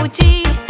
пути.